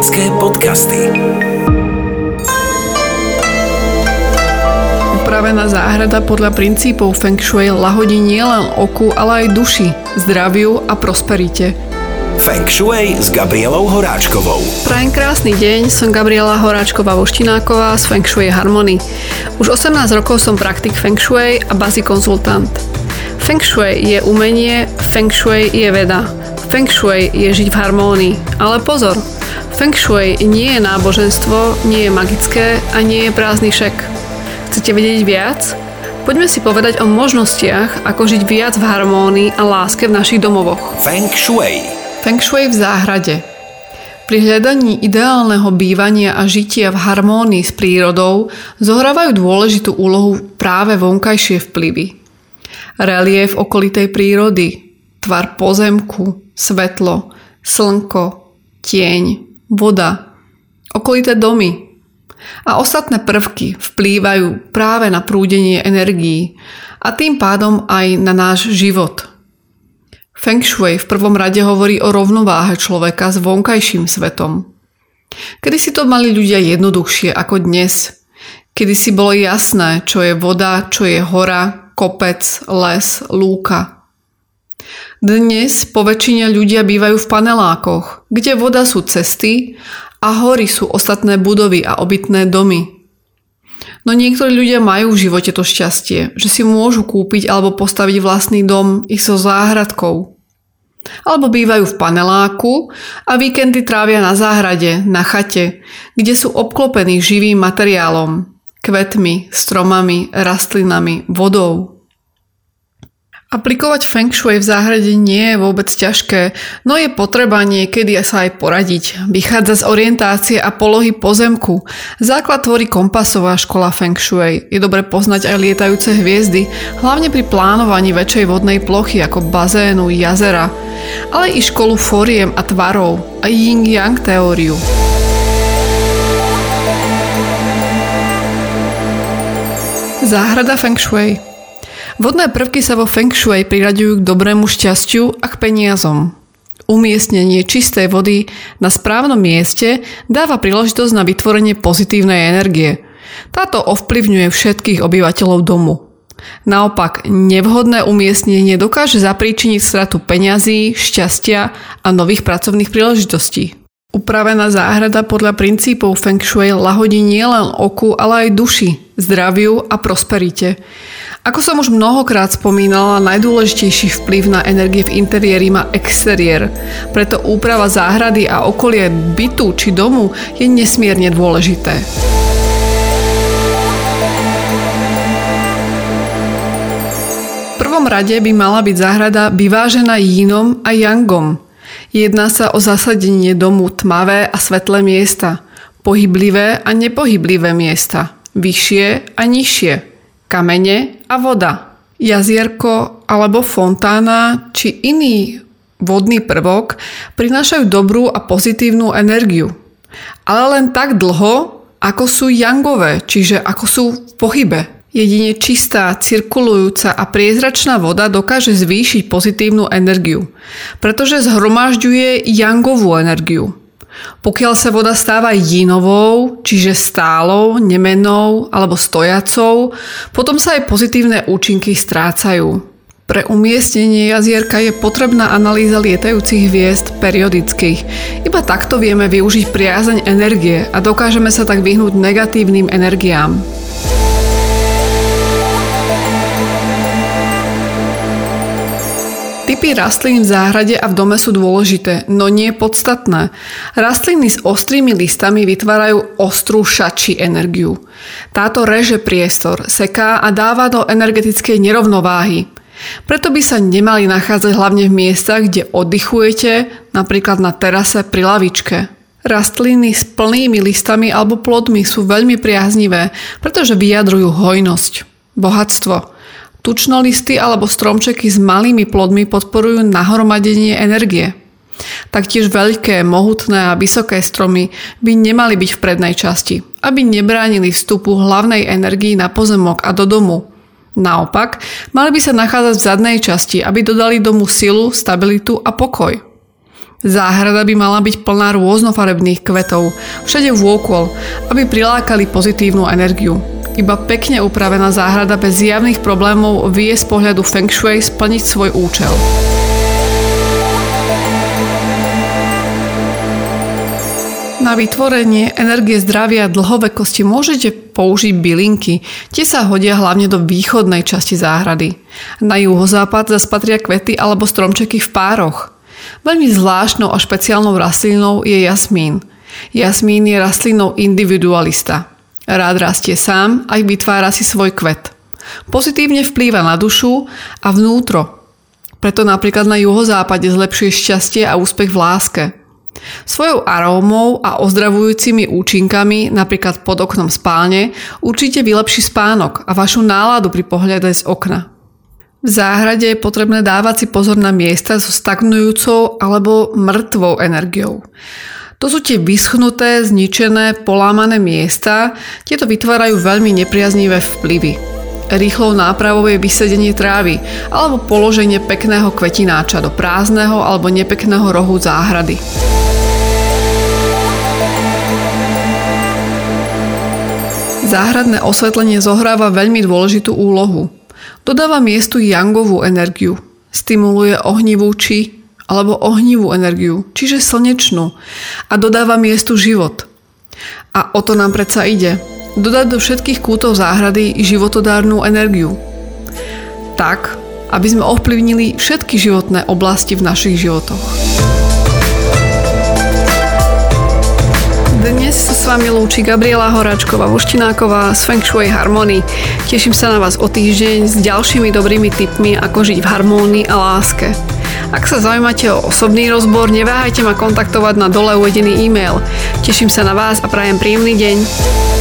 Magické podcasty. Upravená záhrada podľa princípov Feng Shui lahodí nielen oku, ale aj duši, zdraviu a prosperite. Feng Shui s Gabrielou Horáčkovou. Prajem krásny deň, som Gabriela Horáčková Voštináková z Feng Shui Harmony. Už 18 rokov som praktik Feng Shui a bazi konzultant. Feng Shui je umenie, Feng Shui je veda. Feng Shui je žiť v harmónii. Ale pozor, Feng Shui nie je náboženstvo, nie je magické a nie je prázdny šek. Chcete vedieť viac? Poďme si povedať o možnostiach, ako žiť viac v harmónii a láske v našich domovoch. Feng Shui. Feng Shui v záhrade. Pri hľadaní ideálneho bývania a žitia v harmónii s prírodou zohrávajú dôležitú úlohu práve vonkajšie vplyvy. Relief okolitej prírody, tvar pozemku, svetlo, slnko, tieň, voda, okolité domy a ostatné prvky vplývajú práve na prúdenie energií a tým pádom aj na náš život. Feng Shui v prvom rade hovorí o rovnováhe človeka s vonkajším svetom. Kedy si to mali ľudia jednoduchšie ako dnes, kedy si bolo jasné, čo je voda, čo je hora, kopec, les, lúka – dnes po väčšine ľudia bývajú v panelákoch, kde voda sú cesty a hory sú ostatné budovy a obytné domy. No niektorí ľudia majú v živote to šťastie, že si môžu kúpiť alebo postaviť vlastný dom i so záhradkou. Alebo bývajú v paneláku a víkendy trávia na záhrade, na chate, kde sú obklopení živým materiálom, kvetmi, stromami, rastlinami, vodou. Aplikovať feng shui v záhrade nie je vôbec ťažké, no je potreba niekedy sa aj poradiť. Vychádza z orientácie a polohy pozemku. Základ tvorí kompasová škola feng shui. Je dobre poznať aj lietajúce hviezdy, hlavne pri plánovaní väčšej vodnej plochy ako bazénu, jazera, ale i školu foriem a tvarov a yin-yang teóriu. Záhrada feng shui Vodné prvky sa vo Feng Shui priraďujú k dobrému šťastiu a k peniazom. Umiestnenie čistej vody na správnom mieste dáva príležitosť na vytvorenie pozitívnej energie. Táto ovplyvňuje všetkých obyvateľov domu. Naopak, nevhodné umiestnenie dokáže zapríčiniť stratu peňazí, šťastia a nových pracovných príležitostí. Upravená záhrada podľa princípov Feng Shui lahodí nielen oku, ale aj duši, zdraviu a prosperite. Ako som už mnohokrát spomínala, najdôležitejší vplyv na energie v interiéri má exteriér. Preto úprava záhrady a okolie bytu či domu je nesmierne dôležité. V prvom rade by mala byť záhrada vyvážená jínom a yangom. Jedná sa o zasadenie domu tmavé a svetlé miesta, pohyblivé a nepohyblivé miesta, vyššie a nižšie kamene a voda. Jazierko alebo fontána či iný vodný prvok prinášajú dobrú a pozitívnu energiu. Ale len tak dlho, ako sú jangové, čiže ako sú v pohybe. Jedine čistá, cirkulujúca a priezračná voda dokáže zvýšiť pozitívnu energiu, pretože zhromažďuje jangovú energiu. Pokiaľ sa voda stáva jinovou, čiže stálou, nemenou alebo stojacou, potom sa aj pozitívne účinky strácajú. Pre umiestnenie jazierka je potrebná analýza lietajúcich hviezd periodických. Iba takto vieme využiť priazeň energie a dokážeme sa tak vyhnúť negatívnym energiám. Typy rastlín v záhrade a v dome sú dôležité, no nie podstatné. Rastliny s ostrými listami vytvárajú ostrú šači energiu. Táto reže priestor, seká a dáva do energetickej nerovnováhy. Preto by sa nemali nachádzať hlavne v miestach, kde oddychujete, napríklad na terase pri lavičke. Rastliny s plnými listami alebo plodmi sú veľmi priaznivé, pretože vyjadrujú hojnosť, bohatstvo, Tučnolisty alebo stromčeky s malými plodmi podporujú nahromadenie energie. Taktiež veľké, mohutné a vysoké stromy by nemali byť v prednej časti, aby nebránili vstupu hlavnej energii na pozemok a do domu. Naopak, mali by sa nachádzať v zadnej časti, aby dodali domu silu, stabilitu a pokoj. Záhrada by mala byť plná rôznofarebných kvetov, všade vôkol, aby prilákali pozitívnu energiu. Iba pekne upravená záhrada bez zjavných problémov vie z pohľadu Feng Shui splniť svoj účel. Na vytvorenie energie zdravia a dlhovekosti môžete použiť bylinky. Tie sa hodia hlavne do východnej časti záhrady. Na juhozápad zase patria kvety alebo stromčeky v pároch. Veľmi zvláštnou a špeciálnou rastlinou je jasmín. Jasmín je rastlinou individualista. Rád rastie sám a vytvára si svoj kvet. Pozitívne vplýva na dušu a vnútro. Preto napríklad na juhozápade zlepšuje šťastie a úspech v láske – Svojou arómou a ozdravujúcimi účinkami, napríklad pod oknom spálne, určite vylepší spánok a vašu náladu pri pohľade z okna. V záhrade je potrebné dávať si pozor na miesta so stagnujúcou alebo mŕtvou energiou. To sú tie vyschnuté, zničené, polámané miesta, tieto vytvárajú veľmi nepriaznivé vplyvy. Rýchlou nápravou je vysedenie trávy alebo položenie pekného kvetináča do prázdneho alebo nepekného rohu záhrady. Záhradné osvetlenie zohráva veľmi dôležitú úlohu. Dodáva miestu yangovú energiu. Stimuluje ohnivú či alebo ohnivú energiu, čiže slnečnú a dodáva miestu život. A o to nám predsa ide. Dodať do všetkých kútov záhrady životodárnu energiu. Tak, aby sme ovplyvnili všetky životné oblasti v našich životoch. Dnes sa s vami lúči Gabriela Horáčková Voštináková z Feng Shui Harmony. Teším sa na vás o týždeň s ďalšími dobrými tipmi, ako žiť v harmónii a láske. Ak sa zaujímate o osobný rozbor, neváhajte ma kontaktovať na dole uvedený e-mail. Teším sa na vás a prajem príjemný deň.